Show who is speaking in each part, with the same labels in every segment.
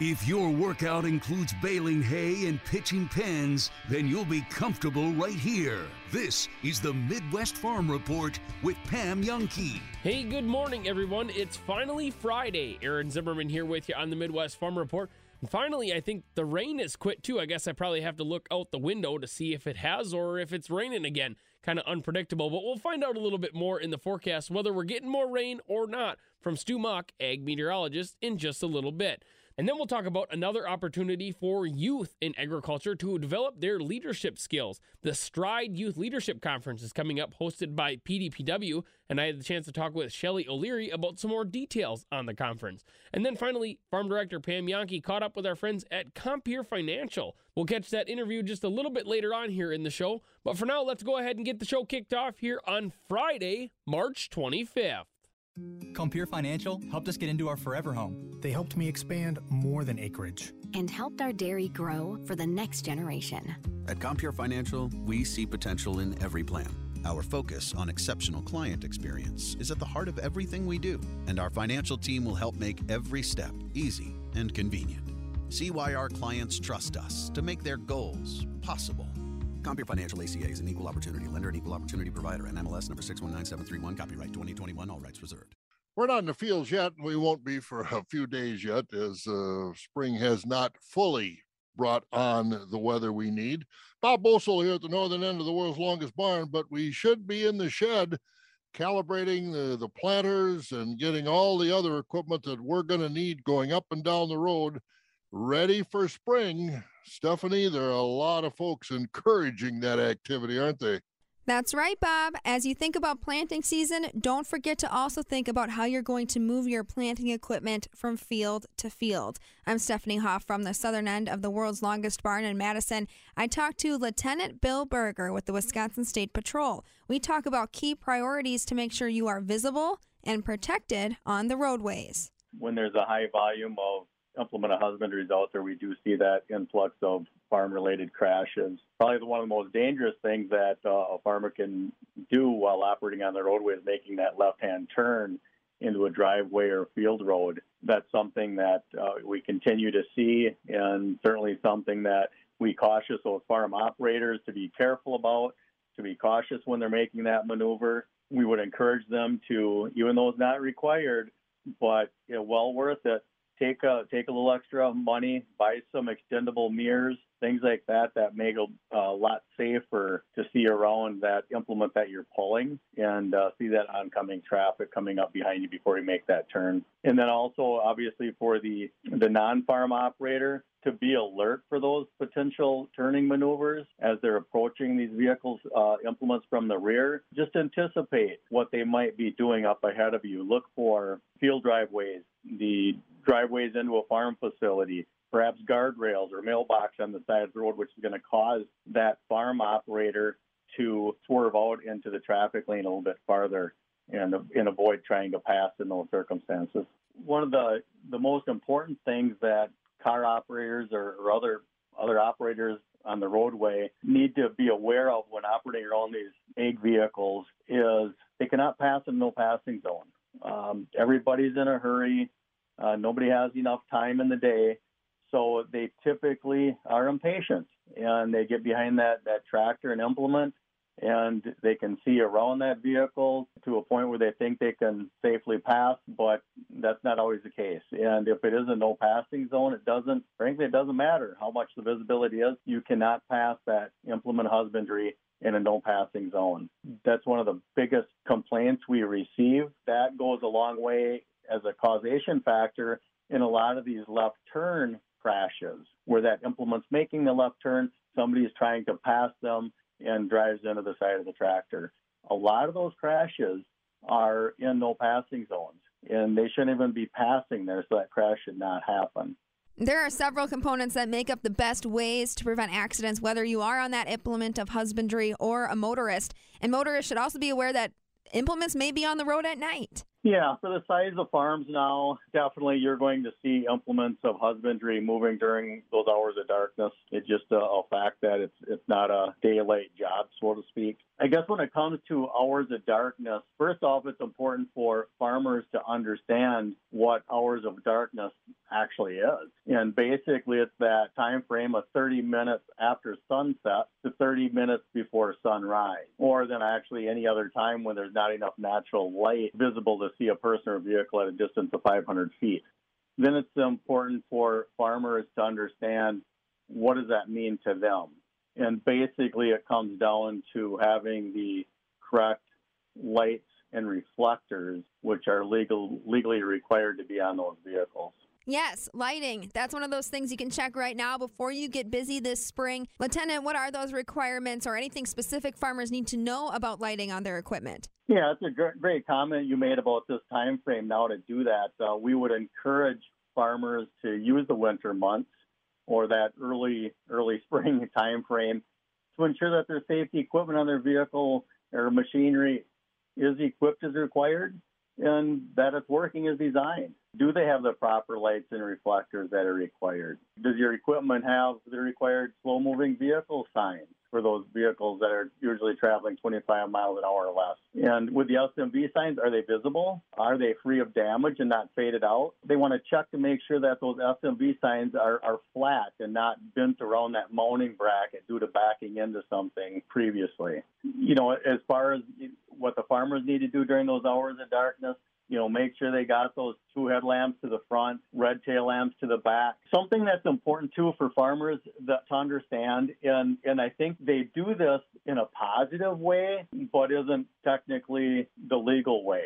Speaker 1: if your workout includes baling hay and pitching pens, then you'll be comfortable right here. This is the Midwest Farm Report with Pam Jahnke.
Speaker 2: Hey, good morning, everyone. It's finally Friday. Aaron Zimmerman here with you on the Midwest Farm Report. And finally, I think the rain has quit too. I guess I probably have to look out the window to see if it has or if it's raining again. Kind of unpredictable, but we'll find out a little bit more in the forecast whether we're getting more rain or not from Stu Muck, ag meteorologist, in just a little bit. And then we'll talk about another opportunity for youth in agriculture to develop their leadership skills. The Stride Youth Leadership Conference is coming up, hosted by PDPW, and I had the chance to talk with Shelly O'Leary about some more details on the conference. And then finally, Farm Director Pam Jahnke caught up with our friends at Compeer Financial. We'll catch that interview just a little bit later on here in the show. But for now, let's go ahead and get the show kicked off here on Friday, March 25th.
Speaker 3: Compeer Financial helped us get into our forever home.
Speaker 4: They helped me expand more than acreage.
Speaker 5: And helped our dairy grow for the next generation.
Speaker 6: At Compeer Financial, we see potential in every plan. Our focus on exceptional client experience is at the heart of everything we do, and our financial team will help make every step easy and convenient. See why our clients trust us to make their goals possible. Compeer Financial ACA is an equal opportunity lender and equal opportunity provider. And MLS number 619731. Copyright 2021. All rights reserved.
Speaker 7: We're not in the fields yet. We won't be for a few days yet, as uh, spring has not fully brought on the weather we need. Bob Bosold here at the northern end of the world's longest barn, but we should be in the shed calibrating the, the planters and getting all the other equipment that we're going to need going up and down the road ready for spring. Stephanie, there are a lot of folks encouraging that activity, aren't they?
Speaker 8: That's right, Bob. As you think about planting season, don't forget to also think about how you're going to move your planting equipment from field to field. I'm Stephanie Hoff from the southern end of the world's longest barn in Madison. I talked to Lieutenant Bill Berger with the Wisconsin State Patrol. We talk about key priorities to make sure you are visible and protected on the roadways.
Speaker 9: When there's a high volume of implement of husbandry out there, we do see that influx of farm-related crashes. Probably the one of the most dangerous things that uh, a farmer can do while operating on the roadway is making that left-hand turn into a driveway or field road. That's something that uh, we continue to see, and certainly something that we cautious those farm operators to be careful about, to be cautious when they're making that maneuver. We would encourage them to, even though it's not required, but you know, well worth it take a take a little extra money, buy some extendable mirrors, things like that that make it a lot safer to see around that implement that you're pulling and uh, see that oncoming traffic coming up behind you before you make that turn. And then also, obviously, for the the non-farm operator, to be alert for those potential turning maneuvers as they're approaching these vehicles uh, implements from the rear. Just anticipate what they might be doing up ahead of you. Look for field driveways, the driveways into a farm facility, perhaps guardrails or mailbox on the side of the road, which is going to cause that farm operator to swerve out into the traffic lane a little bit farther and, and avoid trying to pass in those circumstances. One of the, the most important things that car operators or, or other other operators on the roadway need to be aware of when operating around these ag vehicles is they cannot pass in no passing zone. Um, everybody's in a hurry. Uh, nobody has enough time in the day, so they typically are impatient and they get behind that that tractor and implement, and they can see around that vehicle to a point where they think they can safely pass, but that's not always the case. And if it is a no passing zone, it doesn't. Frankly, it doesn't matter how much the visibility is. You cannot pass that implement husbandry in a no passing zone. That's one of the biggest complaints we receive. That goes a long way as a causation factor in a lot of these left turn crashes where that implement's making the left turn, somebody is trying to pass them and drives into the side of the tractor. A lot of those crashes are in no passing zones and they shouldn't even be passing there, so that crash should not happen.
Speaker 8: There are several components that make up the best ways to prevent accidents, whether you are on that implement of husbandry or a motorist. And motorists should also be aware that implements may be on the road at night.
Speaker 9: Yeah, for the size of farms now, definitely you're going to see implements of husbandry moving during those hours of darkness. It's just a, a fact that it's it's not a daylight job, so to speak. I guess when it comes to hours of darkness, first off, it's important for farmers to understand what hours of darkness actually is. And basically, it's that time frame of 30 minutes after sunset to 30 minutes before sunrise, or then actually any other time when there's not enough natural light visible to see a person or vehicle at a distance of 500 feet. Then it's important for farmers to understand what does that mean to them and basically, it comes down to having the correct lights and reflectors, which are legal legally required to be on those vehicles.
Speaker 8: Yes, lighting. That's one of those things you can check right now before you get busy this spring. Lieutenant, what are those requirements or anything specific farmers need to know about lighting on their equipment?
Speaker 9: Yeah, it's a great comment you made about this time frame now to do that. Uh, we would encourage farmers to use the winter months or that early early spring time frame to ensure that their safety equipment on their vehicle or machinery is equipped as required and that it's working as designed. Do they have the proper lights and reflectors that are required? Does your equipment have the required slow moving vehicle signs? For those vehicles that are usually traveling 25 miles an hour or less. And with the SMV signs, are they visible? Are they free of damage and not faded out? They want to check to make sure that those SMV signs are, are flat and not bent around that mounting bracket due to backing into something previously. You know, as far as what the farmers need to do during those hours of darkness, you know, make sure they got those two headlamps to the front, red tail lamps to the back. Something that's important too for farmers that, to understand, and and I think they do this in a positive way, but isn't technically the legal way.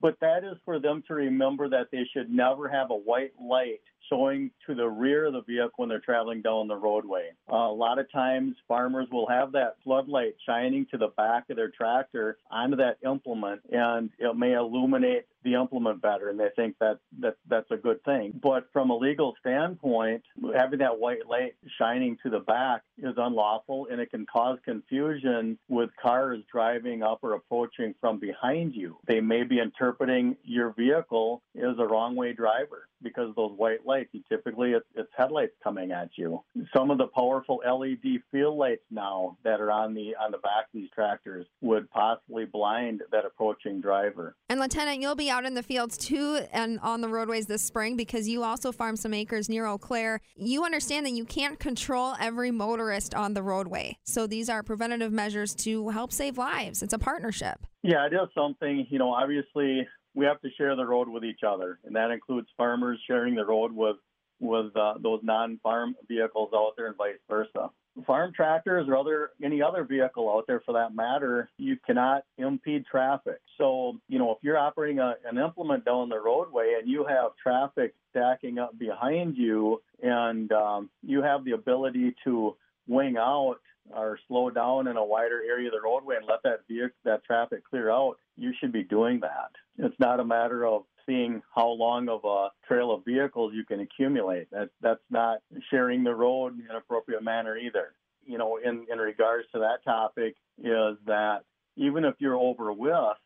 Speaker 9: But that is for them to remember that they should never have a white light showing to the rear of the vehicle when they're traveling down the roadway. Uh, a lot of times, farmers will have that floodlight shining to the back of their tractor onto that implement, and it may illuminate the implement better, and they think that, that that's a good thing. But from a legal standpoint, having that white light shining to the back is unlawful, and it can cause confusion with cars driving up or approaching from behind you. They may be interpreting your vehicle as a wrong way driver because of those white lights. You typically, it's, it's headlights coming at you. Some of the powerful LED field lights now that are on the on the back of these tractors would possibly blind that approaching driver.
Speaker 8: And Lieutenant, you'll be out in the fields too and on the roadways this spring because you also farm some acres near Eau Claire. You understand that you can't control every motorist on the roadway. So these are preventative measures to help save lives. It's a partnership.
Speaker 9: Yeah, it is something, you know, obviously we have to share the road with each other, and that includes farmers sharing the road with with uh, those non-farm vehicles out there, and vice versa. Farm tractors or other any other vehicle out there, for that matter, you cannot impede traffic. So, you know, if you're operating a, an implement down the roadway and you have traffic stacking up behind you, and um, you have the ability to wing out or slow down in a wider area of the roadway and let that vehicle, that traffic clear out, you should be doing that. It's not a matter of seeing how long of a trail of vehicles you can accumulate. That, that's not sharing the road in an appropriate manner either. You know, in, in regards to that topic, is that even if you're over with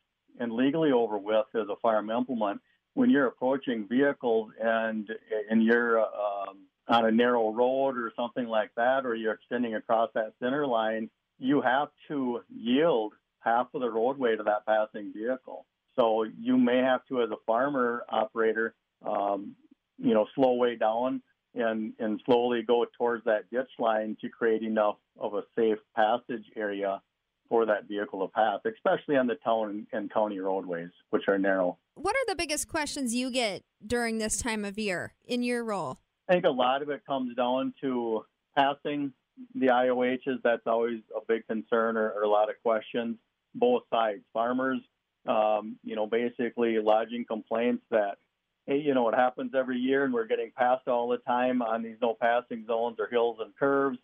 Speaker 9: and legally over with as a farm implement, when you're approaching vehicles and and you're um, on a narrow road or something like that, or you're extending across that center line, you have to yield half of the roadway to that passing vehicle. So you may have to, as a farmer operator, um, you know, slow way down and and slowly go towards that ditch line to create enough of a safe passage area for that vehicle to pass, especially on the town and county roadways, which are narrow.
Speaker 8: What are the biggest questions you get during this time of year in your role?
Speaker 9: I think a lot of it comes down to passing the IOHs. That's always a big concern or, or a lot of questions. Both sides, farmers, um, you know, basically lodging complaints that, hey, you know, it happens every year and we're getting passed all the time on these no passing zones or hills and curves.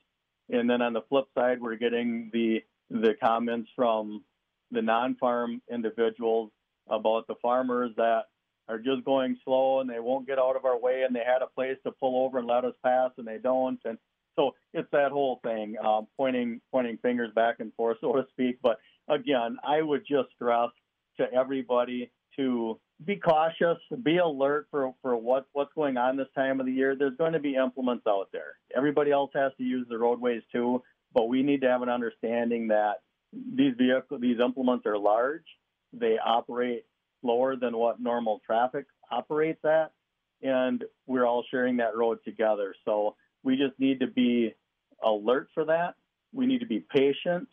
Speaker 9: And then on the flip side, we're getting the the comments from the non-farm individuals about the farmers that are just going slow and they won't get out of our way and they had a place to pull over and let us pass and they don't and so it's that whole thing um, pointing pointing fingers back and forth so to speak but again i would just stress to everybody to be cautious, be alert for, for what, what's going on this time of the year. There's going to be implements out there. Everybody else has to use the roadways too, but we need to have an understanding that these vehicles, these implements are large. They operate slower than what normal traffic operates at, and we're all sharing that road together. So we just need to be alert for that. We need to be patient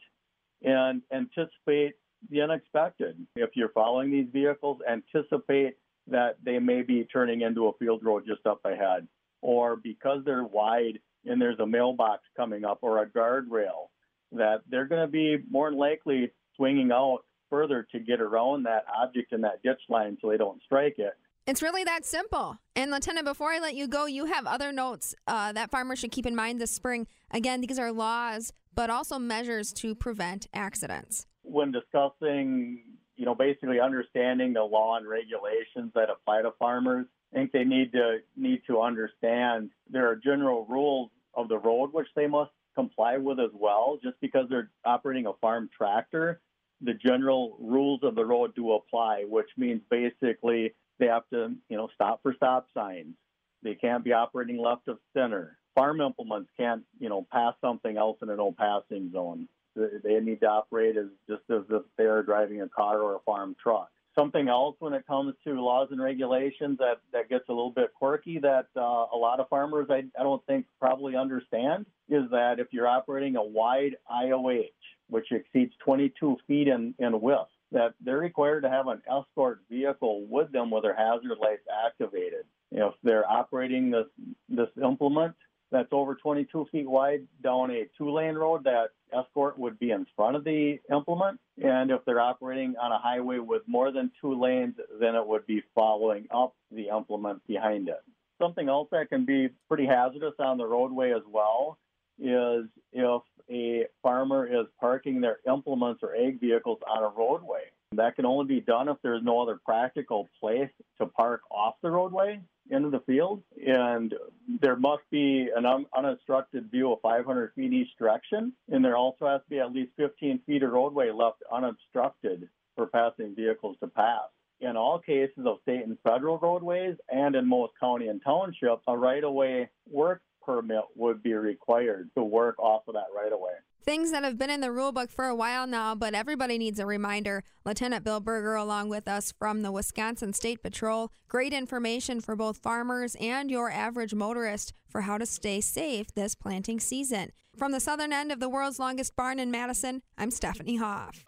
Speaker 9: and anticipate the unexpected. If you're following these vehicles, anticipate that they may be turning into a field road just up ahead, or because they're wide and there's a mailbox coming up or a guardrail, that they're going to be more likely swinging out further to get around that object in that ditch line so they don't strike it.
Speaker 8: It's really that simple. And Lieutenant, before I let you go, you have other notes uh, that farmers should keep in mind this spring. Again, these are laws, but also measures to prevent accidents.
Speaker 9: When discussing, you know, basically understanding the law and regulations that apply to farmers, I think they need to need to understand there are general rules of the road which they must comply with as well. Just because they're operating a farm tractor, the general rules of the road do apply, which means basically they have to, you know, stop for stop signs. They can't be operating left of center. Farm implements can't, you know, pass something else in a no passing zone. They need to operate as just as if they're driving a car or a farm truck. Something else when it comes to laws and regulations that, that gets a little bit quirky that uh, a lot of farmers I, I don't think probably understand is that if you're operating a wide IOH, which exceeds 22 feet in, in width, that they're required to have an escort vehicle with them with their hazard lights activated. If they're operating this this implement that's over 22 feet wide down a two-lane road, that escort would be in front of the implement. And if they're operating on a highway with more than two lanes, then it would be following up the implement behind it. Something else that can be pretty hazardous on the roadway as well is if a farmer is parking their implements or ag vehicles on a roadway. That can only be done if there's no other practical place to park off the roadway into the field. And there must be an un- unobstructed view of 500 feet each direction. And there also has to be at least 15 feet of roadway left unobstructed for passing vehicles to pass. In all cases of state and federal roadways, and in most county and township, a right of way work permit would be required to work off of that right away.
Speaker 8: Things that have been in the rule book for a while now, but everybody needs a reminder. Lieutenant Bill Berger, along with us from the Wisconsin State Patrol. Great information for both farmers and your average motorist for how to stay safe this planting season. From the southern end of the world's longest barn in Madison, I'm Stephanie Hoff.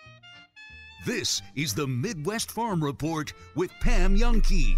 Speaker 1: This is the Midwest Farm Report with Pam Jahnke.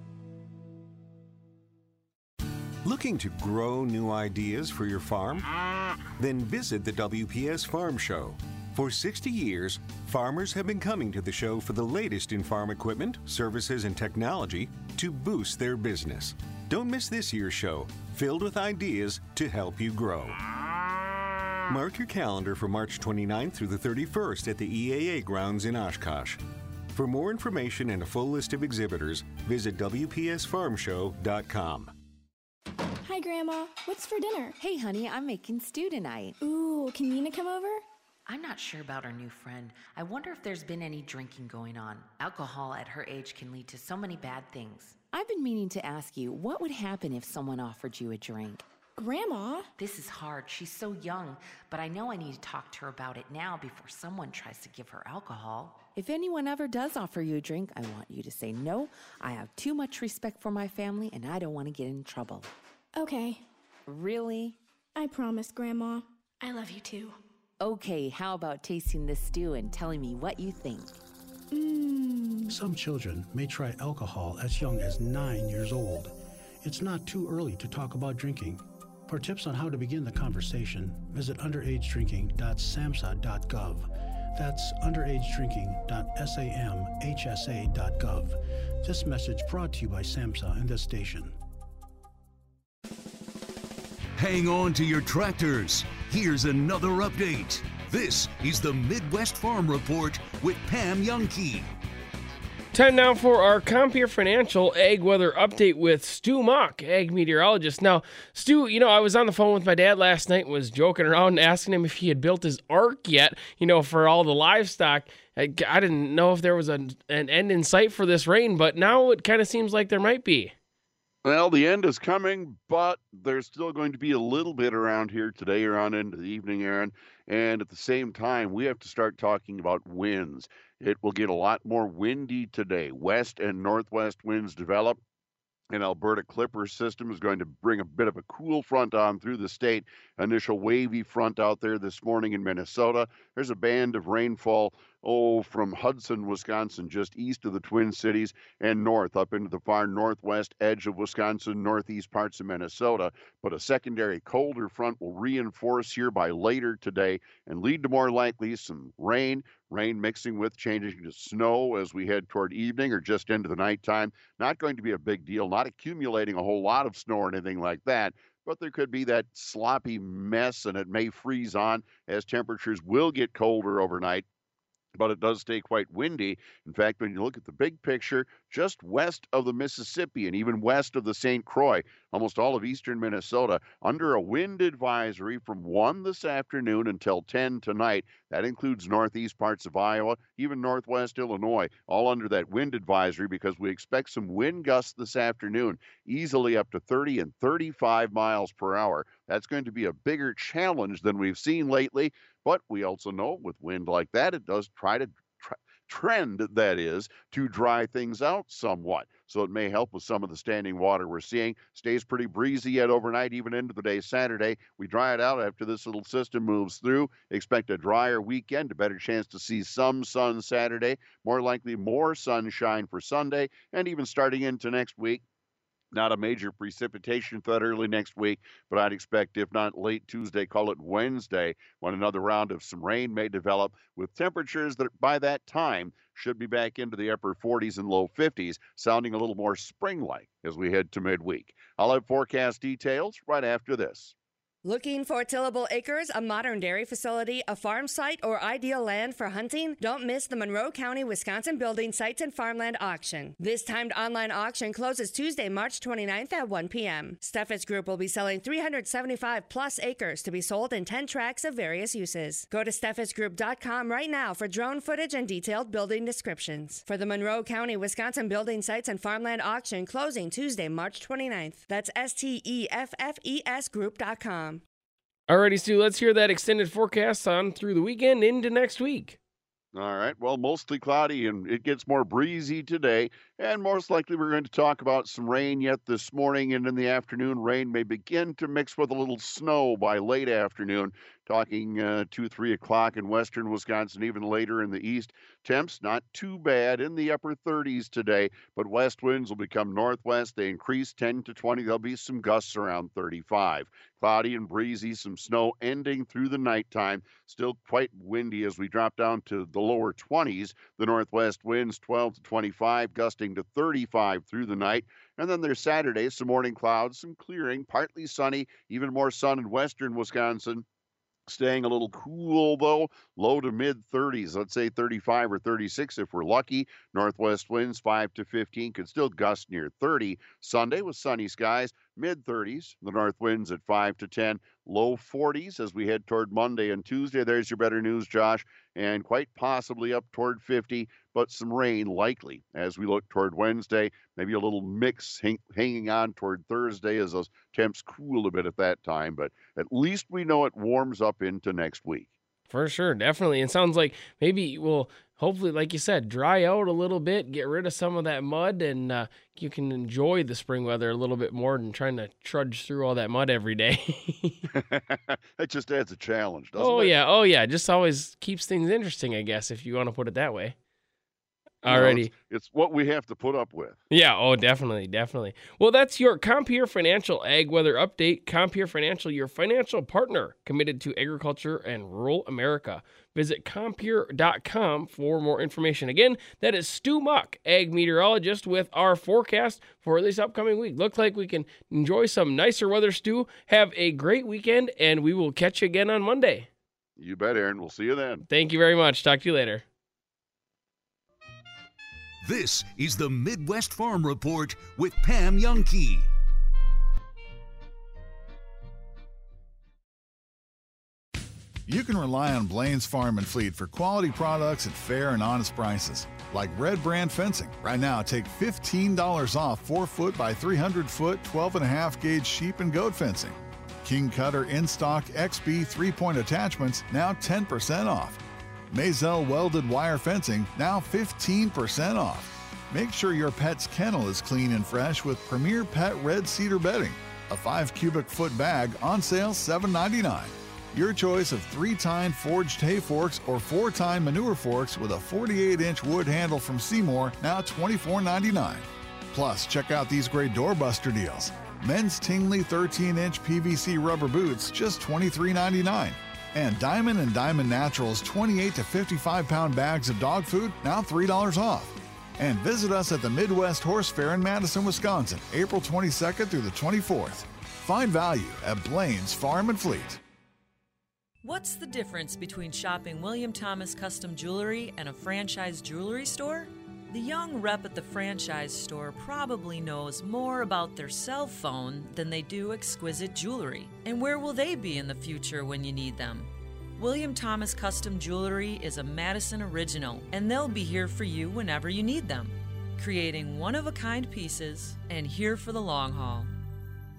Speaker 10: Looking to grow new ideas for your farm? Then visit the WPS Farm Show. For 60 years, farmers have been coming to the show for the latest in farm equipment, services, and technology to boost their business. Don't miss this year's show, filled with ideas to help you grow. Mark your calendar for March 29th through the 31st at the EAA grounds in Oshkosh. For more information and a full list of exhibitors, visit WPSFarmShow.com.
Speaker 11: Hi, Grandma. What's for dinner?
Speaker 12: Hey, honey, I'm making stew tonight.
Speaker 11: Ooh, can Nina come over?
Speaker 12: I'm not sure about our new friend. I wonder if there's been any drinking going on. Alcohol at her age can lead to so many bad things. I've been meaning to ask you what would happen if someone offered you a drink?
Speaker 11: Grandma?
Speaker 12: This is hard. She's so young, but I know I need to talk to her about it now before someone tries to give her alcohol. If anyone ever does offer you a drink, I want you to say no. I have too much respect for my family and I don't want to get in trouble.
Speaker 11: Okay.
Speaker 12: Really?
Speaker 11: I promise, Grandma. I love you too.
Speaker 12: Okay, how about tasting this stew and telling me what you think?
Speaker 11: Mmm.
Speaker 13: Some children may try alcohol as young as nine years old. It's not too early to talk about drinking. For tips on how to begin the conversation, visit underagedrinking.samhsa.gov. That's underagedrinking.samhsa.gov. This message brought to you by SAMHSA and this station.
Speaker 1: Hang on to your tractors. Here's another update. This is the Midwest Farm Report with Pam Jahnke.
Speaker 2: Time now for our Compeer Financial Ag Weather Update with Stu Muck, ag meteorologist. Now, Stu, you know, I was on the phone with my dad last night, was joking around, asking him if he had built his ark yet, you know, for all the livestock. I, I didn't know if there was a, an end in sight for this rain, but now it kind of seems like there might be.
Speaker 14: Well, the end is coming, but there's still going to be a little bit around here today or on into the evening, Aaron. And at the same time, we have to start talking about winds. It will get a lot more windy today. West and northwest winds develop. An Alberta Clipper system is going to bring a bit of a cool front on through the state. Initial wavy front out there this morning in Minnesota. There's a band of rainfall oh, from Hudson, Wisconsin, just east of the Twin Cities and north up into the far northwest edge of Wisconsin, northeast parts of Minnesota. But a secondary colder front will reinforce here by later today and lead to more likely some rain, rain mixing with changing to snow as we head toward evening or just into the nighttime. Not going to be a big deal, not accumulating a whole lot of snow or anything like that, but there could be that sloppy mess and it may freeze on as temperatures will get colder overnight but it does stay quite windy. In fact, when you look at the big picture, just west of the Mississippi and even west of the St. Croix, almost all of eastern Minnesota, under a wind advisory from 1 this afternoon until 10 tonight. That includes northeast parts of Iowa, even northwest Illinois, all under that wind advisory because we expect some wind gusts this afternoon, easily up to 30 and 35 miles per hour. That's going to be a bigger challenge than we've seen lately. But we also know with wind like that, it does try to trend, that is, to dry things out somewhat. So it may help with some of the standing water we're seeing. Stays pretty breezy yet overnight, even into the day Saturday. We dry it out after this little system moves through. Expect a drier weekend, a better chance to see some sun Saturday, more likely more sunshine for Sunday, and even starting into next week not a major precipitation threat early next week, but I'd expect, if not late Tuesday, call it Wednesday, when another round of some rain may develop with temperatures that by that time should be back into the upper 40s and low 50s, sounding a little more spring like as we head to midweek. I'll have forecast details right after this.
Speaker 15: Looking for tillable acres, a modern dairy facility, a farm site, or ideal land for hunting? Don't miss the Monroe County, Wisconsin Building Sites and Farmland Auction. This timed online auction closes Tuesday, March 29th at 1 p.m. Steffes Group will be selling 375 plus acres to be sold in 10 tracts of various uses. Go to steffesgroup.com right now for drone footage and detailed building descriptions. For the Monroe County, Wisconsin Building Sites and Farmland Auction closing Tuesday, March 29th. That's S T E F F E S Group.com.
Speaker 2: Alrighty, Stu, let's hear that extended forecast on through the weekend into next week.
Speaker 14: All right. Well, mostly cloudy and it gets more breezy today. And most likely, we're going to talk about some rain yet this morning and in the afternoon. Rain may begin to mix with a little snow by late afternoon talking uh, 2, 3 o'clock in western Wisconsin, even later in the east. Temps not too bad in the upper 30s today, but west winds will become northwest. They increase 10 to 20. There'll be some gusts around 35. Cloudy and breezy, some snow ending through the nighttime. Still quite windy as we drop down to the lower 20s. The northwest winds 12 to 25, gusting to 35 through the night. And then there's Saturday, some morning clouds, some clearing, partly sunny, even more sun in western Wisconsin staying a little cool though, low to mid 30s, let's say 35 or 36 if we're lucky. Northwest winds 5 to 15 could still gust near 30. Sunday with sunny skies, mid 30s. The north winds at 5 to 10, low 40s as we head toward Monday and Tuesday. There's your better news, Josh, and quite possibly up toward 50, but some rain likely as we look toward Wednesday. Maybe a little mix hang, hanging on toward Thursday as those temps cool a bit at that time, but at least we know it warms up into next week.
Speaker 2: For sure, definitely. It sounds like maybe we'll hopefully, like you said, dry out a little bit, get rid of some of that mud, and uh, you can enjoy the spring weather a little bit more than trying to trudge through all that mud every day.
Speaker 14: it just adds a challenge, doesn't
Speaker 2: oh,
Speaker 14: it?
Speaker 2: yeah. Oh, yeah. Just always keeps things interesting, I guess, if you want to put it that way.
Speaker 14: You know,
Speaker 2: Alrighty.
Speaker 14: it's, it's what we have to put up with.
Speaker 2: Yeah, oh, definitely, definitely. Well, that's your Compeer Financial Ag Weather Update. Compeer Financial, your financial partner committed to agriculture and rural America. Visit Compeer.com for more information. Again, that is Stu Muck, ag meteorologist, with our forecast for this upcoming week. Looks like we can enjoy some nicer weather, Stu. Have a great weekend, and we will catch you again on Monday.
Speaker 14: You bet, Aaron. We'll see you then.
Speaker 2: Thank you very much. Talk to you later.
Speaker 1: This is the Midwest Farm Report with Pam Jahnke.
Speaker 16: You can rely on Blain's Farm and Fleet for quality products at fair and honest prices. Like Red Brand Fencing. Right now, take $15 off 4 foot by 300 foot, 12 and a half gauge sheep and goat fencing. King Kutter in stock XB three point attachments, now 10% off. Mazel welded wire fencing, now 15% off. Make sure your pet's kennel is clean and fresh with Premier Pet Red Cedar bedding. A 5 cubic foot bag on sale $7.99. Your choice of three tine forged hay forks or four tine manure forks with a 48 inch wood handle from Seymour, now $24.99. Plus, check out these great doorbuster deals. Men's Tingley 13 inch PVC rubber boots, just $23.99. And Diamond and Diamond Naturals 28 to 55 pound bags of dog food, now $3 off. And visit us at the Midwest Horse Fair in Madison, Wisconsin, April 22nd through the 24th. Find value at Blain's Farm and Fleet.
Speaker 17: What's the difference between shopping William Thomas Custom Jewelry and a franchise jewelry store? The young rep at the franchise store probably knows more about their cell phone than they do exquisite jewelry. And where will they be in the future when you need them? William Thomas Custom Jewelry is a Madison original, and they'll be here for you whenever you need them, creating one of a kind pieces and here for the long haul.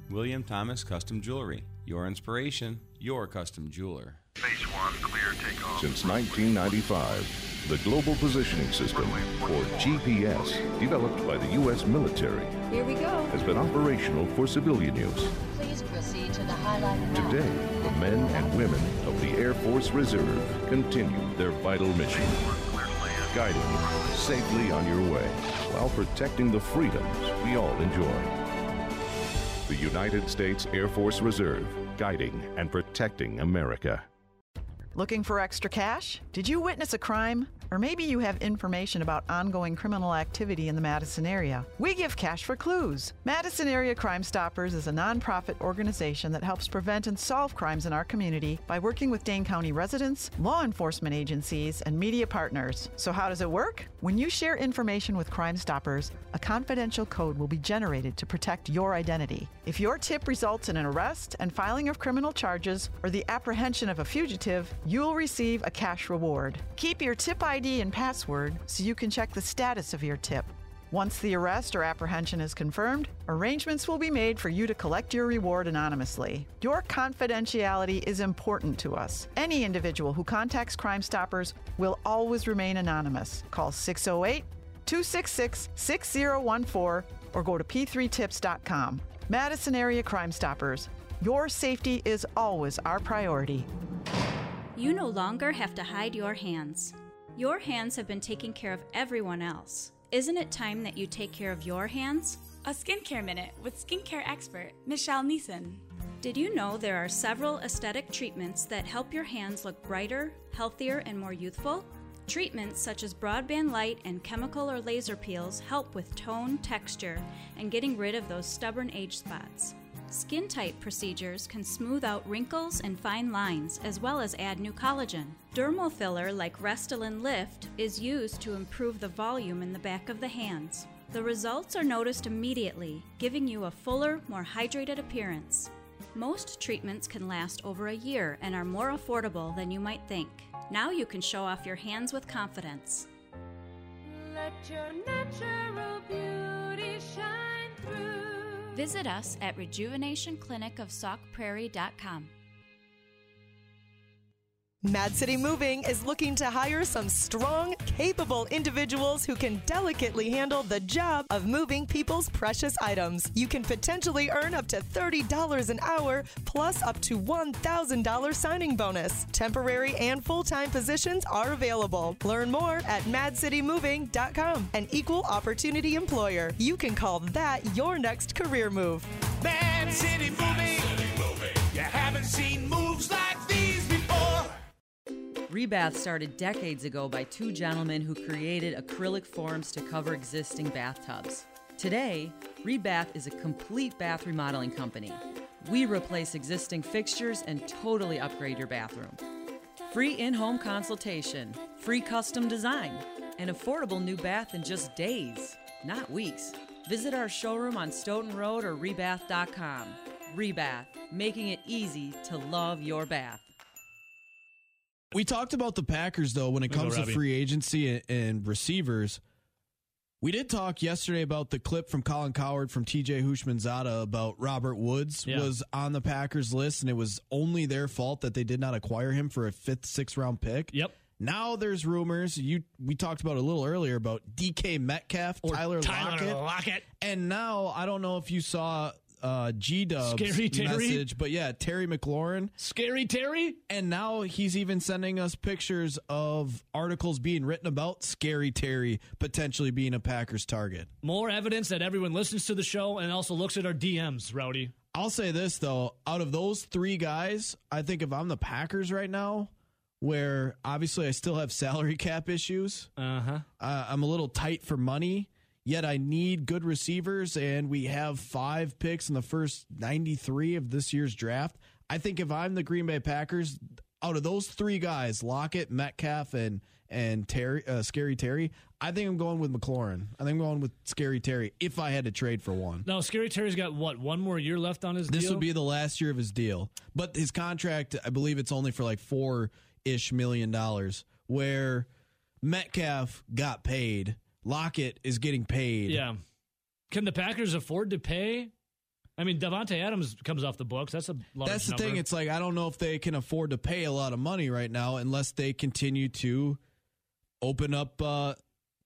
Speaker 18: William Thomas Custom Jewelry. Your inspiration, your custom jeweler. Phase one, clear takeoff.
Speaker 19: Since 1995, the Global Positioning System, or GPS, developed by the U.S. military,
Speaker 20: Here we go.
Speaker 19: has been operational for civilian use.
Speaker 20: Please proceed to the highlighted.
Speaker 19: Today, the men and women of the Air Force Reserve continue their vital mission, guiding you safely on your way while protecting the freedoms we all enjoy. The United States Air Force Reserve, guiding and protecting America.
Speaker 21: Looking for extra cash? Did you witness a crime? Or maybe you have information about ongoing criminal activity in the Madison area. We give cash for clues. Madison Area Crime Stoppers is a nonprofit organization that helps prevent and solve crimes in our community by working with Dane County residents, law enforcement agencies, and media partners. So, how does it work? When you share information with Crime Stoppers, a confidential code will be generated to protect your identity. If your tip results in an arrest and filing of criminal charges or the apprehension of a fugitive, you'll receive a cash reward. Keep your tip ID and password so you can check the status of your tip. Once the arrest or apprehension is confirmed, arrangements will be made for you to collect your reward anonymously. Your confidentiality is important to us. Any individual who contacts Crime Stoppers will always remain anonymous. Call 608 266 6014 or go to p3tips.com. Madison Area Crime Stoppers. Your safety is always our priority.
Speaker 22: You no longer have to hide your hands. Your hands have been taking care of everyone else. Isn't it time that you take care of your hands?
Speaker 23: A skincare minute with skincare expert Michelle Neeson.
Speaker 22: Did you know there are several aesthetic treatments that help your hands look brighter, healthier, and more youthful? Treatments such as broadband light and chemical or laser peels help with tone, texture, and getting rid of those stubborn age spots. Skin tight procedures can smooth out wrinkles and fine lines, as well as add new collagen. Dermal filler like Restylane Lift is used to improve the volume in the back of the hands. The results are noticed immediately, giving you a fuller, more hydrated appearance. Most treatments can last over a year and are more affordable than you might think. Now you can show off your hands with confidence.
Speaker 23: Let your natural beauty shine.
Speaker 22: Visit us at rejuvenationclinicofsaukprairie.com.
Speaker 24: Mad City Moving is looking to hire some strong, capable individuals who can delicately handle the job of moving people's precious items. You can potentially earn up to $30 an hour plus up to $1,000 signing bonus. Temporary and full time positions are available. Learn more at madcitymoving.com. An equal opportunity employer. You can call that your next career move.
Speaker 25: Mad City Moving. You haven't seen
Speaker 17: Rebath started decades ago by two gentlemen who created acrylic forms to cover existing bathtubs. Today, Rebath is a complete bath remodeling company. We replace existing fixtures and totally upgrade your bathroom. Free in home consultation, free custom design, an affordable new bath in just days, not weeks. Visit our showroom on Stoughton Road or rebath.com. Rebath, making it easy to love your bath.
Speaker 26: We talked about the Packers though when it comes to free agency and, receivers. We did talk yesterday about the clip from Colin Cowherd from TJ Houshmandzadeh about Robert Woods
Speaker 27: Yeah.
Speaker 26: was on the Packers list and it was only their fault that they did not acquire him for a fifth, sixth round pick.
Speaker 27: Yep.
Speaker 26: Now there's rumors. You we talked about a little earlier about DK Metcalf, Tyler,
Speaker 27: Tyler
Speaker 26: Lockett.
Speaker 27: Lockett.
Speaker 26: And now I don't know if you saw uh, G Dub's
Speaker 27: Scary Terry?
Speaker 26: message, but yeah, Terry McLaurin.
Speaker 27: Scary Terry?
Speaker 26: And now he's even sending us pictures of articles being written about Scary Terry potentially being a Packers target.
Speaker 27: More evidence that everyone listens to the show and also looks at our DMs, Rowdy.
Speaker 26: I'll say this though, out of those three guys, I think if I'm the Packers right now, where obviously I still have salary cap issues,
Speaker 27: uh-huh.
Speaker 26: uh, I'm a little tight for money. Yet I need good receivers, and we have five picks in the first 93 of this year's draft. I think if I'm the Green Bay Packers, out of those three guys, Lockett, Metcalf, and and Terry, uh, Scary Terry, I think I'm going with McLaurin. I think I'm going with Scary Terry if I had to trade for one.
Speaker 27: Now, Scary Terry's got what one more year left on his
Speaker 26: This
Speaker 27: deal.
Speaker 26: would be the last year of his deal, but his contract, I believe it's only for like four ish million dollars. Where Metcalf got paid, Lockett is getting paid.
Speaker 27: yeah. Can the Packers afford to pay? I mean, Davante Adams comes off the books. That's a
Speaker 26: That's the
Speaker 27: number.
Speaker 26: thing. It's like I don't know if they can afford to pay a lot of money right now unless they continue to open up uh,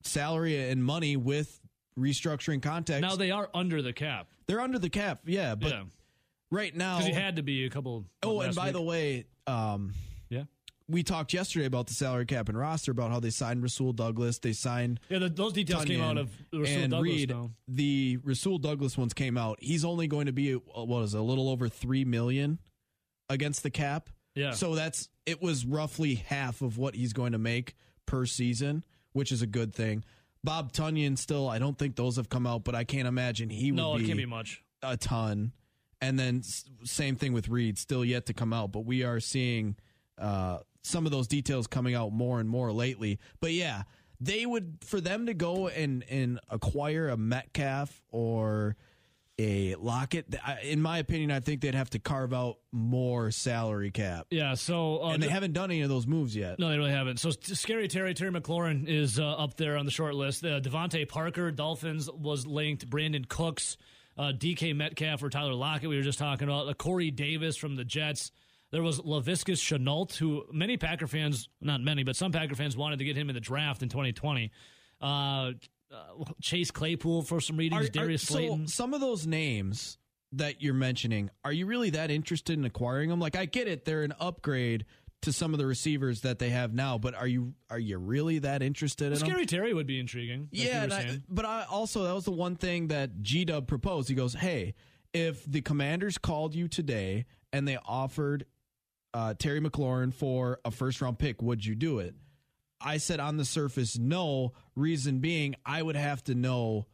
Speaker 26: salary and money with restructuring context.
Speaker 27: now they are under the cap.
Speaker 26: They're under the cap, yeah. But
Speaker 27: Yeah.
Speaker 26: right now,
Speaker 27: Because he had to be a couple.
Speaker 26: Oh, and by the way, um, we talked yesterday about the salary cap and roster about how they signed Rasul Douglas. They signed
Speaker 27: Yeah, the, those details came out of Rasul
Speaker 26: and
Speaker 27: Douglas.
Speaker 26: Reed.
Speaker 27: though.
Speaker 26: The Rasul Douglas ones came out. He's only going to be what is it, a little over three million against the cap.
Speaker 27: Yeah.
Speaker 26: So that's it was roughly half of what he's going to make per season, which is a good thing. Bob Tonyan still, I don't think those have come out, but I can't imagine he would
Speaker 27: No, it can't be much.
Speaker 26: a ton. And then s- same thing with Reed, still yet to come out, but we are seeing uh, some of those details coming out more and more lately. But yeah, they would for them to go and and acquire a Metcalf or a Lockett. In my opinion, I think they'd have to carve out more salary cap.
Speaker 27: Yeah, so uh,
Speaker 26: and they haven't done any of those moves yet.
Speaker 27: No, they really haven't. So Scary Terry, Terry McLaurin is uh, up there on the short list. Uh, DeVante Parker, Dolphins was linked. Brandin Cooks, uh, DK Metcalf or Tyler Lockett, we were just talking about. Uh, Corey Davis from the Jets. There was Laviscus Shenault, who many Packer fans, not many, but some Packer fans wanted to get him in the draft in 2020. Uh, uh, Chase Claypool for some readings,
Speaker 26: Are- are-
Speaker 27: Darius
Speaker 26: so
Speaker 27: Slayton.
Speaker 26: some of those names that you're mentioning, are you really that interested in acquiring them? Like, I get it; they're an upgrade to some of the receivers that they have now, but are you are you really that interested in them?
Speaker 27: Scary Terry would be intriguing.
Speaker 26: Yeah, I, but I also that was the one thing that G Dub proposed. He goes, "Hey, if the Commanders called you today and they offered uh, Terry McLaurin for a first round pick, would you do it?" I said on the surface, no. Reason being, I would have to know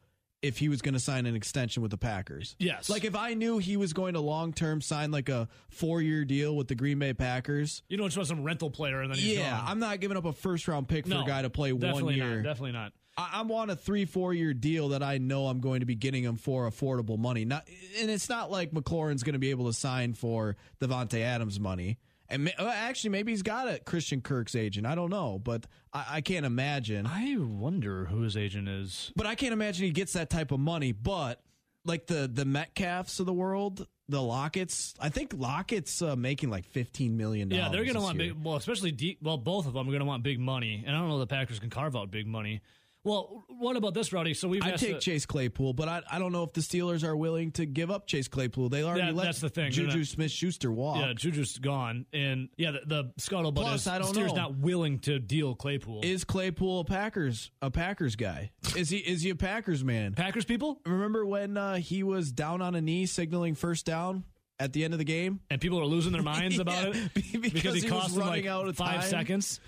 Speaker 26: if he was going to sign an extension with the Packers.
Speaker 27: Yes.
Speaker 26: Like if I knew he was going to long term sign like a four year deal with the Green Bay Packers.
Speaker 27: You don't just want some rental player and then
Speaker 26: Yeah,
Speaker 27: gone.
Speaker 26: I'm not giving up a first round pick for
Speaker 27: No,
Speaker 26: a guy to play one year.
Speaker 27: Not, definitely not.
Speaker 26: I, I want a three, four year deal that I know I'm going to be getting him for affordable money. Not, and it's not like McLaurin's going to be able to sign for Davante Adams money. And actually, maybe he's got a Christian Kirk's agent. I don't know, but I, I can't imagine.
Speaker 27: I wonder who his agent is.
Speaker 26: But I can't imagine he gets that type of money. But like the the Metcalfs of the world, the Locketts. I think Lockett's uh, making like fifteen million.
Speaker 27: Yeah, they're going to want
Speaker 26: year.
Speaker 27: big. Well, especially deep. Well, both of them are going to want big money, and I don't know the Packers can carve out big money. Well, what about this, Rowdy? So we've
Speaker 26: I take Chase Claypool, but I, I don't know if the Steelers are willing to give up Chase Claypool. They already
Speaker 27: That-
Speaker 26: let
Speaker 27: that's the thing.
Speaker 26: Juju Smith Schuster walk.
Speaker 27: Yeah, Juju's gone, and yeah, the, the scuttlebutt
Speaker 26: Plus,
Speaker 27: is
Speaker 26: I don't
Speaker 27: Steers
Speaker 26: know.
Speaker 27: not willing to deal Claypool.
Speaker 26: Is Claypool a Packers a Packers guy? Is he is he a Packers man?
Speaker 27: Packers people?
Speaker 26: Remember when uh, he was down on a knee signaling first down at the end of the game,
Speaker 27: and people are losing their minds about
Speaker 26: Yeah,
Speaker 27: it
Speaker 26: because,
Speaker 27: because,
Speaker 26: he,
Speaker 27: he cost
Speaker 26: was
Speaker 27: them
Speaker 26: running
Speaker 27: like
Speaker 26: out of
Speaker 27: five
Speaker 26: time.
Speaker 27: seconds.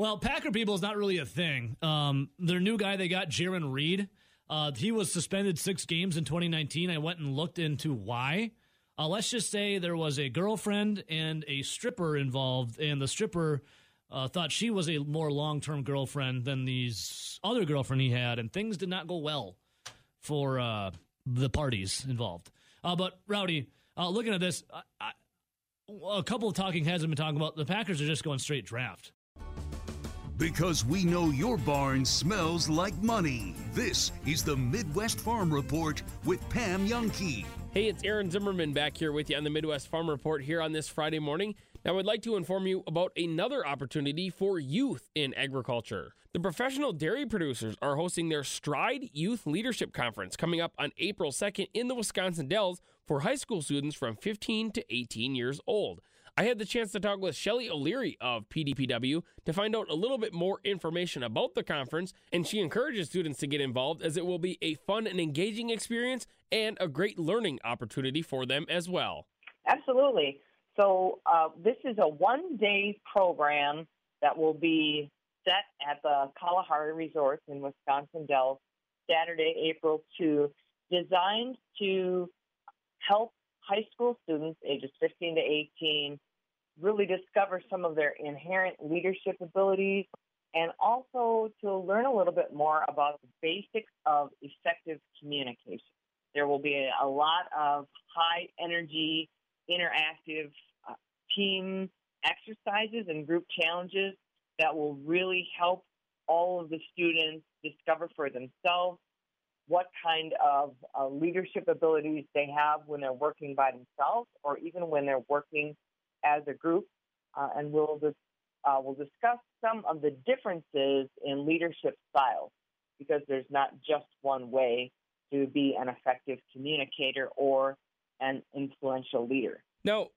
Speaker 27: Well, Packer people is not really a thing. Um, their new guy they got, Jarran Reed. Uh, he was suspended six games in 2019. I went and looked into why. Uh, let's just say there was a girlfriend and a stripper involved, and the stripper uh, thought she was a more long term girlfriend than these other girlfriend he had, and things did not go well for uh, the parties involved. Uh, but Rowdy, uh, looking at this, I, I, a couple of talking heads have been talking about the Packers are just going straight draft.
Speaker 1: Because we know your barn smells like money. This is the Midwest Farm Report with Pam Jahnke.
Speaker 2: Hey, it's Aaron Zimmerman back here with you on the Midwest Farm Report here on this Friday morning. Now, I'd like to inform you about another opportunity for youth in agriculture. The professional dairy producers are hosting their Stride Youth Leadership Conference coming up on April 2nd in the Wisconsin Dells for high school students from 15 to 18 years old. I had the chance to talk with Shelly O'Leary of PDPW to find out a little bit more information about the conference, and she encourages students to get involved as it will be a fun and engaging experience and a great learning opportunity for them as well.
Speaker 28: Absolutely. So uh, this is a one-day program that will be set at the Kalahari Resort in Wisconsin Dells, Saturday, April 2, designed to help high school students ages 15 to 18 really discover some of their inherent leadership abilities and also to learn a little bit more about the basics of effective communication. There will be a, lot of high energy, interactive uh, team exercises and group challenges that will really help all of the students discover for themselves what kind of uh, leadership abilities they have when they're working by themselves or even when they're working as a group. Uh, and we'll, uh, we'll discuss some of the differences in leadership styles because there's not just one way to be an effective communicator or an influential leader.
Speaker 2: Now,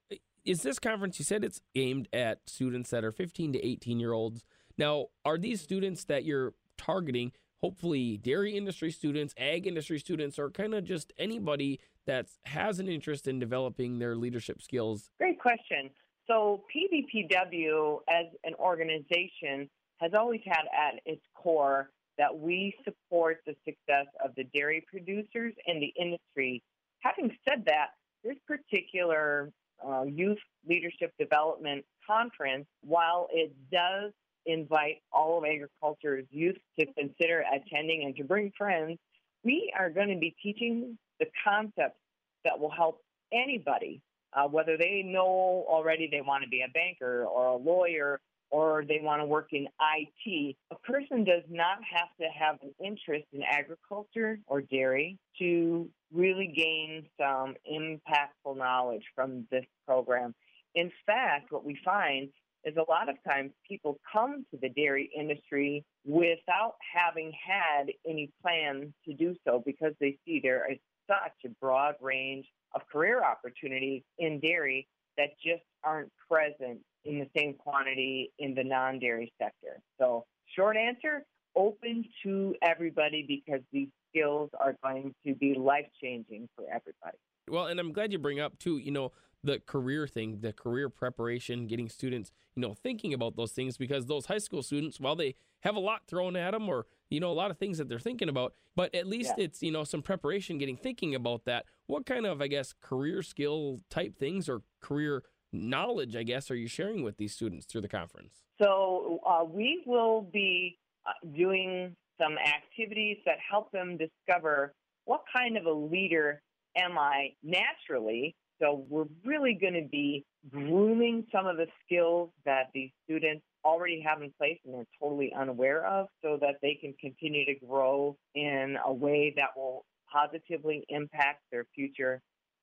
Speaker 2: is this conference, you said it's aimed at students that are 15 to 18 year olds. Now, are these students that you're targeting hopefully dairy industry students, ag industry students, or kind of just anybody that has an interest in developing their leadership skills?
Speaker 28: Great question. So, PDPW as an organization has always had at its core that we support the success of the dairy producers and the industry. Having said that, this particular uh, youth leadership development conference, while it does invite all of agriculture's youth to consider attending and to bring friends, we are going to be teaching the concepts that will help anybody, uh, whether they know already they want to be a banker or a lawyer or they want to work in IT. A person does not have to have an interest in agriculture or dairy to really gain some impactful knowledge from this program. In fact, what we find is a lot of times people come to the dairy industry without having had any plan to do so because they see there is such a broad range of career opportunities in dairy that just aren't present in the same quantity in the non dairy sector. So, short answer open to everybody because these skills are going to be life changing for everybody.
Speaker 2: Well, and I'm glad you bring up too, you know, the career thing, the career preparation, getting students, you know, thinking about those things because those high school students, while they have a lot thrown at them or, you know, a lot of things that they're thinking about, but at least
Speaker 28: Yeah.
Speaker 2: it's, you know, some preparation getting thinking about that. What kind of, I guess, career skill type things or career knowledge, I guess, are you sharing with these students through the conference?
Speaker 28: So uh, we will be uh, doing some activities that help them discover what kind of a leader am I naturally. So we're really going to be grooming some of the skills that these students already have in place and they're totally unaware of so that they can continue to grow in a way that will positively impact their future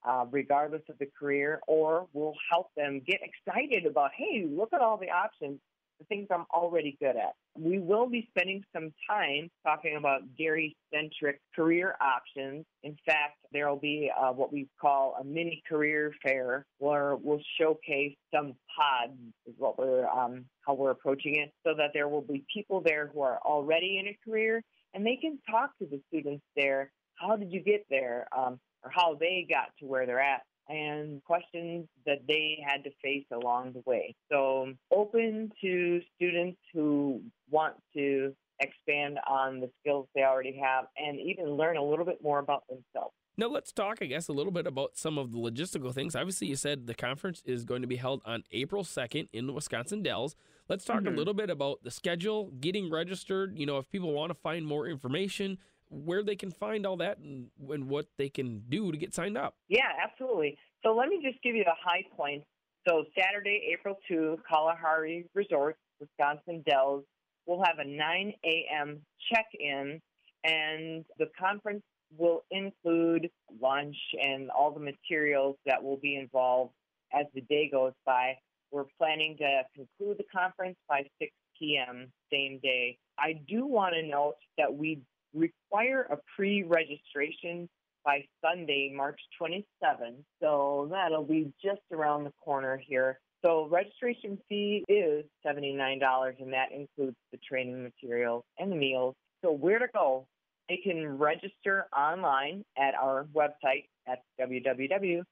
Speaker 28: uh, regardless of the career, or we'll help them get excited about, hey, look at all the options, the things I'm already good at. We will be spending some time talking about dairy centric career options. In fact, there will be uh, what we call a mini career fair where we'll showcase some pods, is what we're um, how we're approaching it, so that there will be people there who are already in a career and they can talk to the students there. How did you get there? Um, or how they got to where they're at and questions that they had to face along the way. So, open to students who want to expand on the skills they already have and even learn a little bit more about themselves.
Speaker 2: Now, let's talk, I guess, a little bit about some of the logistical things. Obviously, you said the conference is going to be held on April 2nd in the Wisconsin Dells. Let's talk
Speaker 28: Mhm.
Speaker 2: a little bit about the schedule, getting registered. You know, if people want to find more information, where they can find all that and, and what they can do to get signed up.
Speaker 28: Yeah, absolutely. So let me just give you the high points. So Saturday, April 2, Kalahari Resort, Wisconsin Dells, will have a 9 a.m. check-in, and the conference will include lunch and all the materials that will be involved as the day goes by. We're planning to conclude the conference by 6 p.m. same day. I do want to note that we require a pre-registration by Sunday, March 27th. So that'll be just around the corner here. So registration fee is $79 and that includes the training materials and the meals. So where to go? They can register online at our website at www.pdpw.org.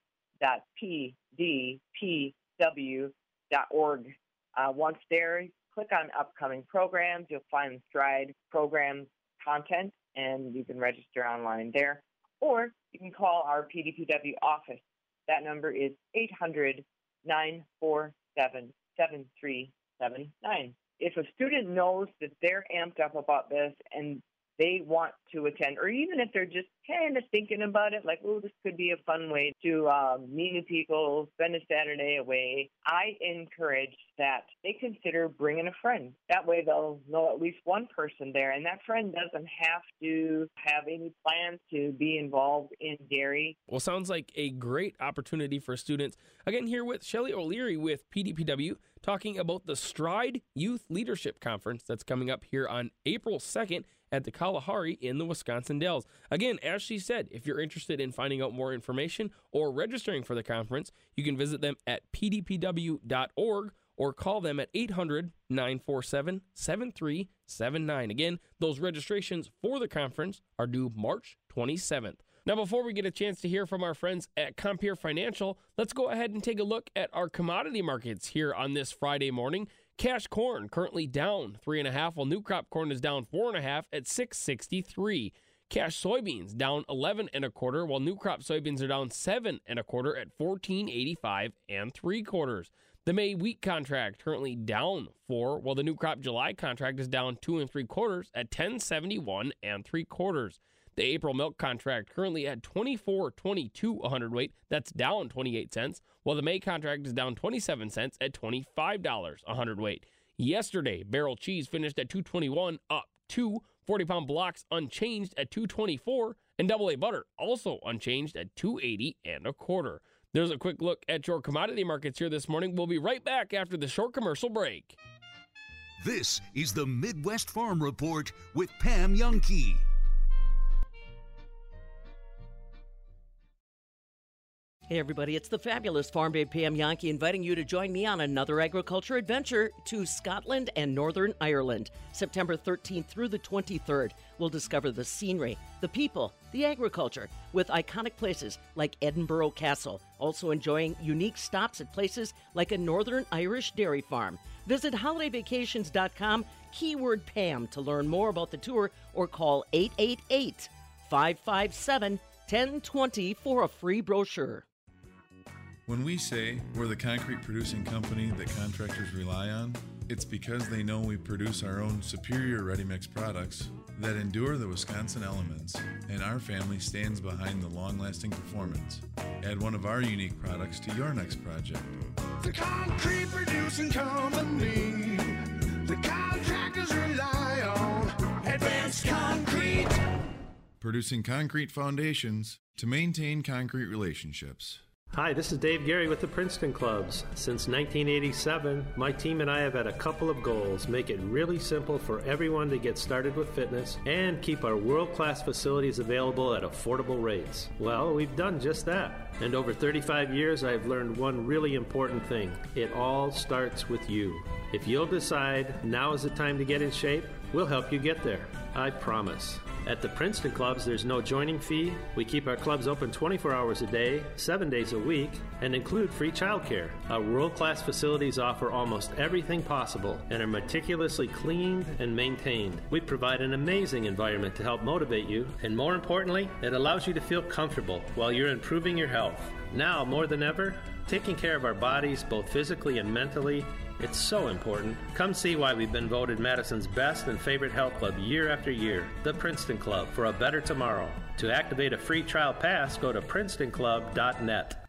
Speaker 28: Uh, once there, click on upcoming programs. You'll find the Stride program content and you can register online there. Or you can call our PDPW office. That number is 800 947 7379. If a student knows that they're amped up about this and they want to attend, or even if they're just kind of thinking about it, like, oh, this could be a fun way to um, meet new people, spend a Saturday away, I encourage that they consider bringing a friend. That way they'll know at least one person there, and that friend doesn't have to have any plans to be involved in dairy.
Speaker 2: Well, sounds like a great opportunity for students. Again, here with Shelly O'Leary with PDPW, talking about the Stride Youth Leadership Conference that's coming up here on April 2nd at the Kalahari in the Wisconsin Dells. Again, as she said, if you're interested in finding out more information or registering for the conference, you can visit them at pdpw.org or call them at 800 947 7379. Again, those registrations for the conference are due March 27th. Now, before we get a chance to hear from our friends at Compeer Financial, let's go ahead and take a look at our commodity markets here on this Friday morning. Cash corn currently down three and a half, while new crop corn is down four and a half at 663. Cash soybeans down 11 and a quarter, while new crop soybeans are down seven and a quarter at 1485 and three quarters. The May wheat contract currently down four, while the new crop July contract is down two and three quarters at 1071 and three quarters. The April milk contract currently at 24.22 a hundredweight. That's down 28 cents, while the May contract is down 27 cents at $25 a hundredweight. Yesterday, barrel cheese finished at 221 up 2, 40 pound blocks unchanged at 224, and double A butter also unchanged at 280 and a quarter. There's a quick look at your commodity markets here this morning. We'll be right back after the short commercial break.
Speaker 1: This is the Midwest Farm Report with Pam Jahnke.
Speaker 29: Hey everybody, it's the fabulous Farm Babe Pam Jahnke inviting you to join me on another agriculture adventure to Scotland and Northern Ireland. September 13th through the 23rd, we'll discover the scenery, the people, the agriculture, with iconic places like Edinburgh Castle, also enjoying unique stops at places like a Northern Irish dairy farm. Visit holidayvacations.com, keyword Pam to learn more about the tour or call 888 557 1020 for a free brochure.
Speaker 30: When we say we're the concrete producing company that contractors rely on, it's because they know we produce our own superior ready mix products that endure the Wisconsin elements, and our family stands behind the long lasting performance. Add one of our unique products to your next project.
Speaker 25: The concrete producing company. The contractors rely on advanced concrete.
Speaker 30: producing concrete foundations to maintain concrete relationships.
Speaker 31: Hi, this is Dave Gary with the Princeton Clubs. Since 1987, my team and I have had a couple of goals make it really simple for everyone to get started with fitness and keep our world class facilities available at affordable rates. Well, we've done just that. And over 35 years, I've learned one really important thing it all starts with you. If you'll decide now is the time to get in shape, we'll help you get there. I promise. At the Princeton Clubs, there's no joining fee. We keep our clubs open 24 hours a day, 7 days a week, and include free childcare. Our world class facilities offer almost everything possible and are meticulously cleaned and maintained. We provide an amazing environment to help motivate you, and more importantly, it allows you to feel comfortable while you're improving your health. Now, more than ever, taking care of our bodies, both physically and mentally, it's so important. Come see why we've been voted Madison's best and favorite health club year after year, the Princeton Club, for a better tomorrow. To activate a free trial pass, go to princetonclub.net.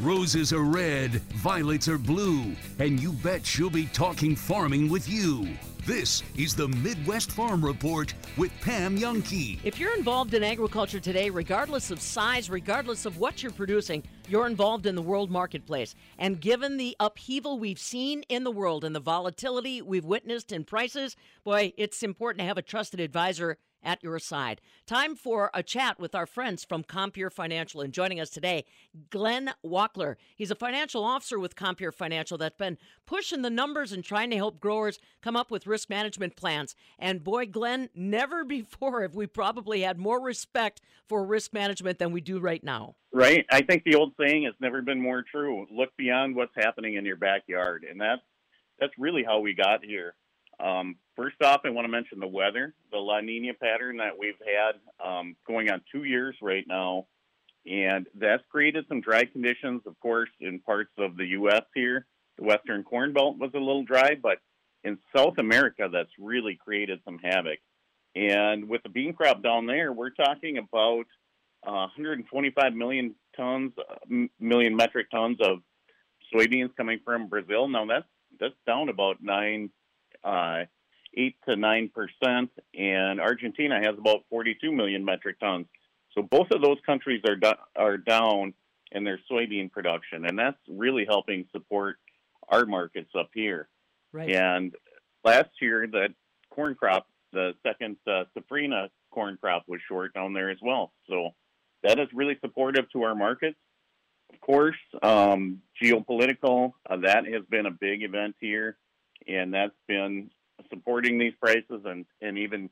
Speaker 1: Roses are red, violets are blue, and you bet she'll be talking farming with you. This is the Midwest Farm Report with Pam Jahnke.
Speaker 29: If you're involved in agriculture today, regardless of size, regardless of what you're producing, you're involved in the world marketplace. And given the upheaval we've seen in the world and the volatility we've witnessed in prices, boy, it's important to have a trusted advisor at your side. Time for a chat with our friends from Compeer Financial. And joining us today, Glenn Wackler. He's a financial officer with Compeer Financial that's been pushing the numbers and trying to help growers come up with risk management plans. And boy, Glenn, never before have we probably had more respect for risk management than we do right now.
Speaker 32: Right. I think the old saying has never been more true. Look beyond what's happening in your backyard. And that's that's really how we got here. Um, first off, I want to mention the weather, the La Nina pattern that we've had um, going on two years right now. And that's created some dry conditions, of course, in parts of the U.S. here. The Western Corn Belt was a little dry, but in South America, that's really created some havoc. And with the bean crop down there, we're talking about uh, 125 million tons, uh, million metric tons of soybeans coming from Brazil. Now that's that's down about nine uh, eight to nine percent, and Argentina has about 42 million metric tons. So both of those countries are do- are down in their soybean production, and that's really helping support our markets up here.
Speaker 29: Right.
Speaker 32: And last year, that corn crop, the second uh, safrinha corn crop, was short down there as well. So that is really supportive to our markets. Of course, um, geopolitical, uh, that has been a big event here and that's been supporting these prices and, and even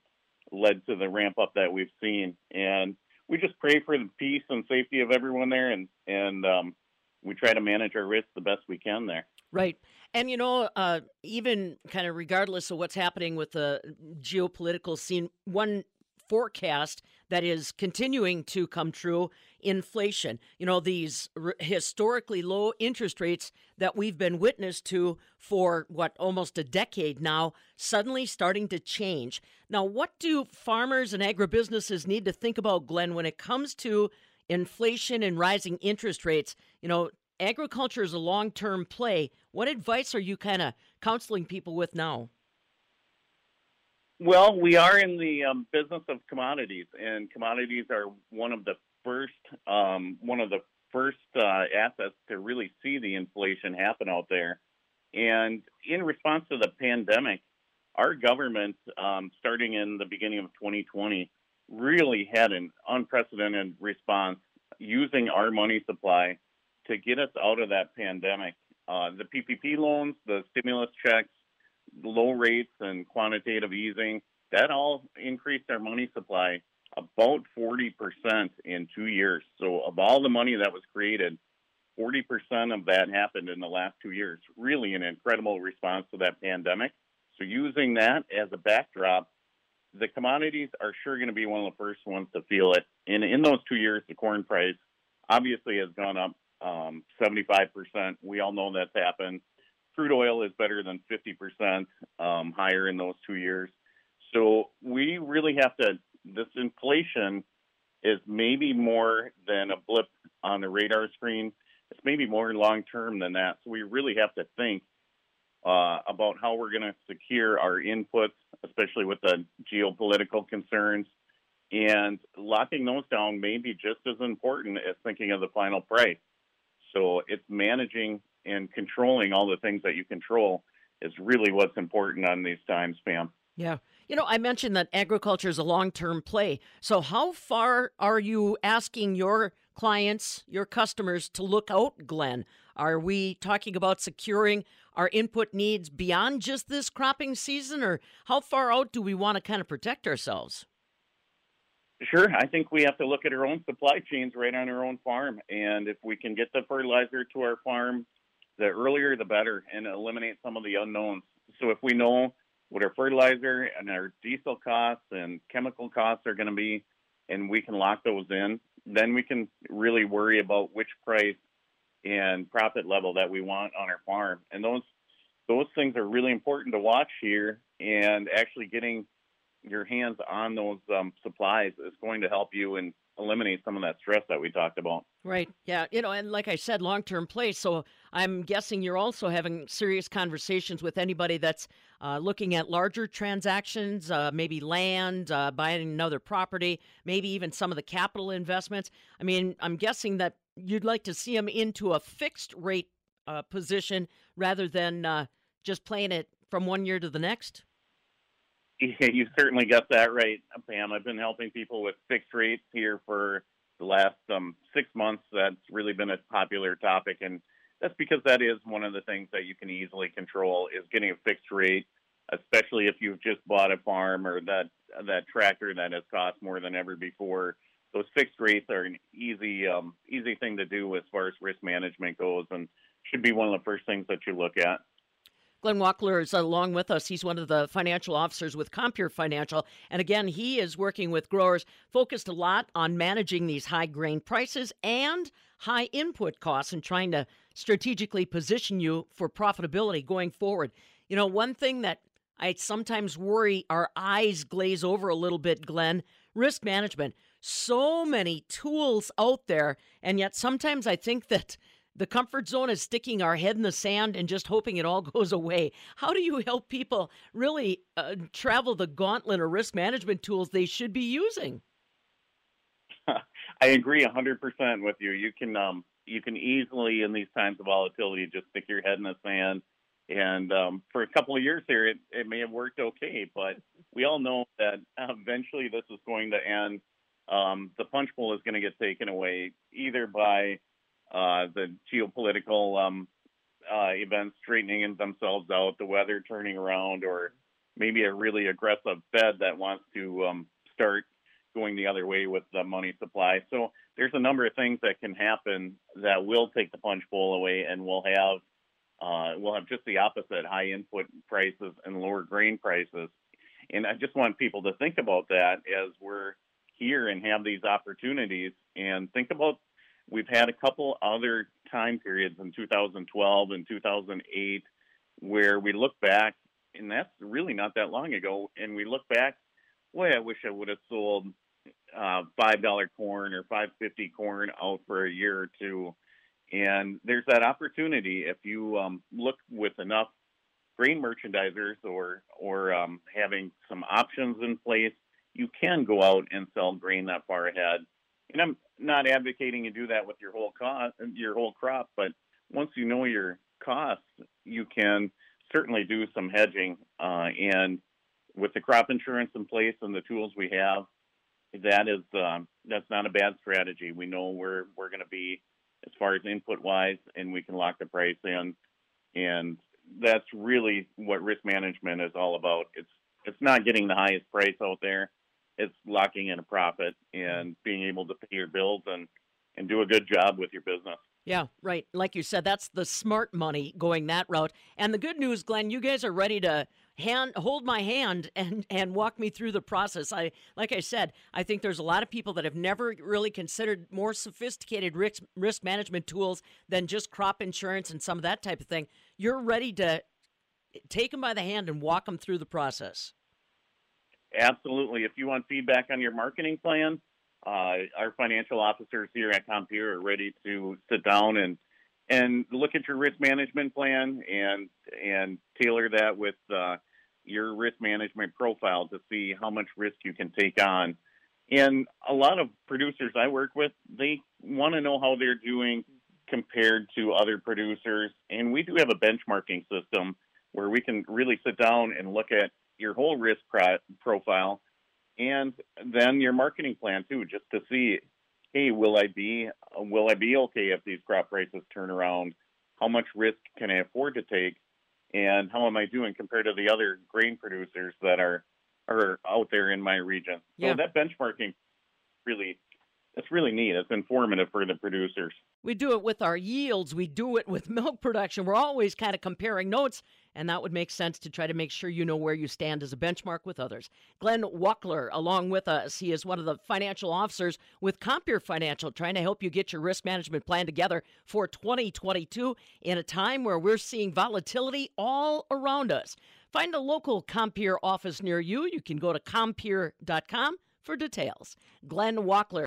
Speaker 32: led to the ramp up that we've seen. And we just pray for the peace and safety of everyone there, and and um, we try to manage our risks the best we can there.
Speaker 29: Right. And, you know, uh, even kind of regardless of what's happening with the geopolitical scene, one forecast that is continuing to come true inflation. You know, these r- historically low interest rates that we've been witness to for what almost a decade now suddenly starting to change. Now, what do farmers and agribusinesses need to think about, Glenn, when it comes to inflation and rising interest rates? You know, agriculture is a long term play. What advice are you kind of counseling people with now?
Speaker 32: Well, we are in the um, business of commodities, and commodities are one of the first um, one of the first uh, assets to really see the inflation happen out there. And in response to the pandemic, our government, um, starting in the beginning of 2020, really had an unprecedented response using our money supply to get us out of that pandemic. Uh, the PPP loans, the stimulus checks, low rates, and quantitative easing, that all increased our money supply about 40% in two years. So, of all the money that was created, 40% of that happened in the last two years. Really, an incredible response to that pandemic. So, using that as a backdrop, the commodities are sure going to be one of the first ones to feel it. And in those two years, the corn price obviously has gone up um, 75%. We all know that's happened. Crude oil is better than 50% um, higher in those two years. So we really have to this inflation is maybe more than a blip on the radar screen. It's maybe more long term than that. So we really have to think uh, about how we're going to secure our inputs, especially with the geopolitical concerns. And locking those down may be just as important as thinking of the final price. So it's managing and controlling all the things that you control is really what's important on these times, Pam.
Speaker 29: Yeah. You know, I mentioned that agriculture is a long term play. So, how far are you asking your clients, your customers to look out, Glenn? Are we talking about securing our input needs beyond just this cropping season, or how far out do we want to kind of protect ourselves?
Speaker 32: Sure. I think we have to look at our own supply chains right on our own farm. And if we can get the fertilizer to our farm, the earlier the better and eliminate some of the unknowns. So if we know what our fertilizer and our diesel costs and chemical costs are going to be, and we can lock those in, then we can really worry about which price and profit level that we want on our farm. And those those things are really important to watch here. And actually getting your hands on those um, supplies is going to help you and eliminate some of that stress that we talked about.
Speaker 29: Right. Yeah. You know, and like I said, long term play. So I'm guessing you're also having serious conversations with anybody that's uh, looking at larger transactions, uh, maybe land, uh, buying another property, maybe even some of the capital investments. I mean, I'm guessing that you'd like to see them into a fixed rate uh, position rather than uh, just playing it from one year to the next.
Speaker 32: Yeah, you certainly got that right, Pam. I've been helping people with fixed rates here for the last um, six months. That's really been a popular topic, and that's because that is one of the things that you can easily control is getting a fixed rate, especially if you've just bought a farm or that that tractor that has cost more than ever before. Those fixed rates are an easy um, easy thing to do as far as risk management goes, and should be one of the first things that you look at.
Speaker 29: Glenn Wackler is along with us. He's one of the financial officers with Compeer Financial. And again, he is working with growers focused a lot on managing these high grain prices and high input costs and trying to strategically position you for profitability going forward. You know, one thing that I sometimes worry our eyes glaze over a little bit, Glenn, risk management. So many tools out there. And yet sometimes I think that the comfort zone is sticking our head in the sand and just hoping it all goes away. How do you help people really uh, travel the gauntlet of risk management tools they should be using?
Speaker 32: I agree 100% with you. You can um, you can easily in these times of volatility just stick your head in the sand. And um, for a couple of years here, it, it may have worked okay, but we all know that eventually this is going to end. Um, the punch bowl is going to get taken away either by uh, the geopolitical um, uh, events straightening themselves out, the weather turning around, or maybe a really aggressive Fed that wants to um, start going the other way with the money supply. So there's a number of things that can happen that will take the punch bowl away, and we'll have uh, we'll have just the opposite: high input prices and lower grain prices. And I just want people to think about that as we're here and have these opportunities, and think about We've had a couple other time periods in 2012 and 2008 where we look back, and that's really not that long ago, and we look back, boy, I wish I would have sold uh, five dollar corn or five fifty corn out for a year or two. And there's that opportunity if you um, look with enough grain merchandisers or or um, having some options in place, you can go out and sell grain that far ahead. And I'm not advocating you do that with your whole cost, your whole crop, but once you know your costs, you can certainly do some hedging. Uh, and with the crop insurance in place and the tools we have, that is um, that's not a bad strategy. We know where we're going to be as far as input wise, and we can lock the price in. And that's really what risk management is all about. It's it's not getting the highest price out there it's locking in a profit and mm-hmm. being able to pay your bills and and do a good job with your business.
Speaker 29: Yeah, right. Like you said, that's the smart money going that route. And the good news, Glenn, you guys are ready to hand hold my hand and and walk me through the process. I like I said, I think there's a lot of people that have never really considered more sophisticated risk risk management tools than just crop insurance and some of that type of thing. You're ready to take them by the hand and walk them through the process.
Speaker 32: Absolutely. If you want feedback on your marketing plan, uh, our financial officers here at Compeer are ready to sit down and and look at your risk management plan and and tailor that with uh, your risk management profile to see how much risk you can take on. And a lot of producers I work with, they want to know how they're doing compared to other producers. And we do have a benchmarking system where we can really sit down and look at your whole risk pro- profile and then your marketing plan too, just to see, hey, will I be will I be okay if these crop prices turn around? How much risk can I afford to take? And how am I doing compared to the other grain producers that are are out there in my region?
Speaker 29: Yeah.
Speaker 32: So that benchmarking really it's really neat. It's informative for the producers.
Speaker 29: We do it with our yields. We do it with milk production. We're always kind of comparing notes, and that would make sense to try to make sure you know where you stand as a benchmark with others. Glenn Wackler, along with us, he is one of the financial officers with Compeer Financial, trying to help you get your risk management plan together for 2022 in a time where we're seeing volatility all around us. Find a local Compeer office near you. You can go to compeer.com for details. Glenn Wackler.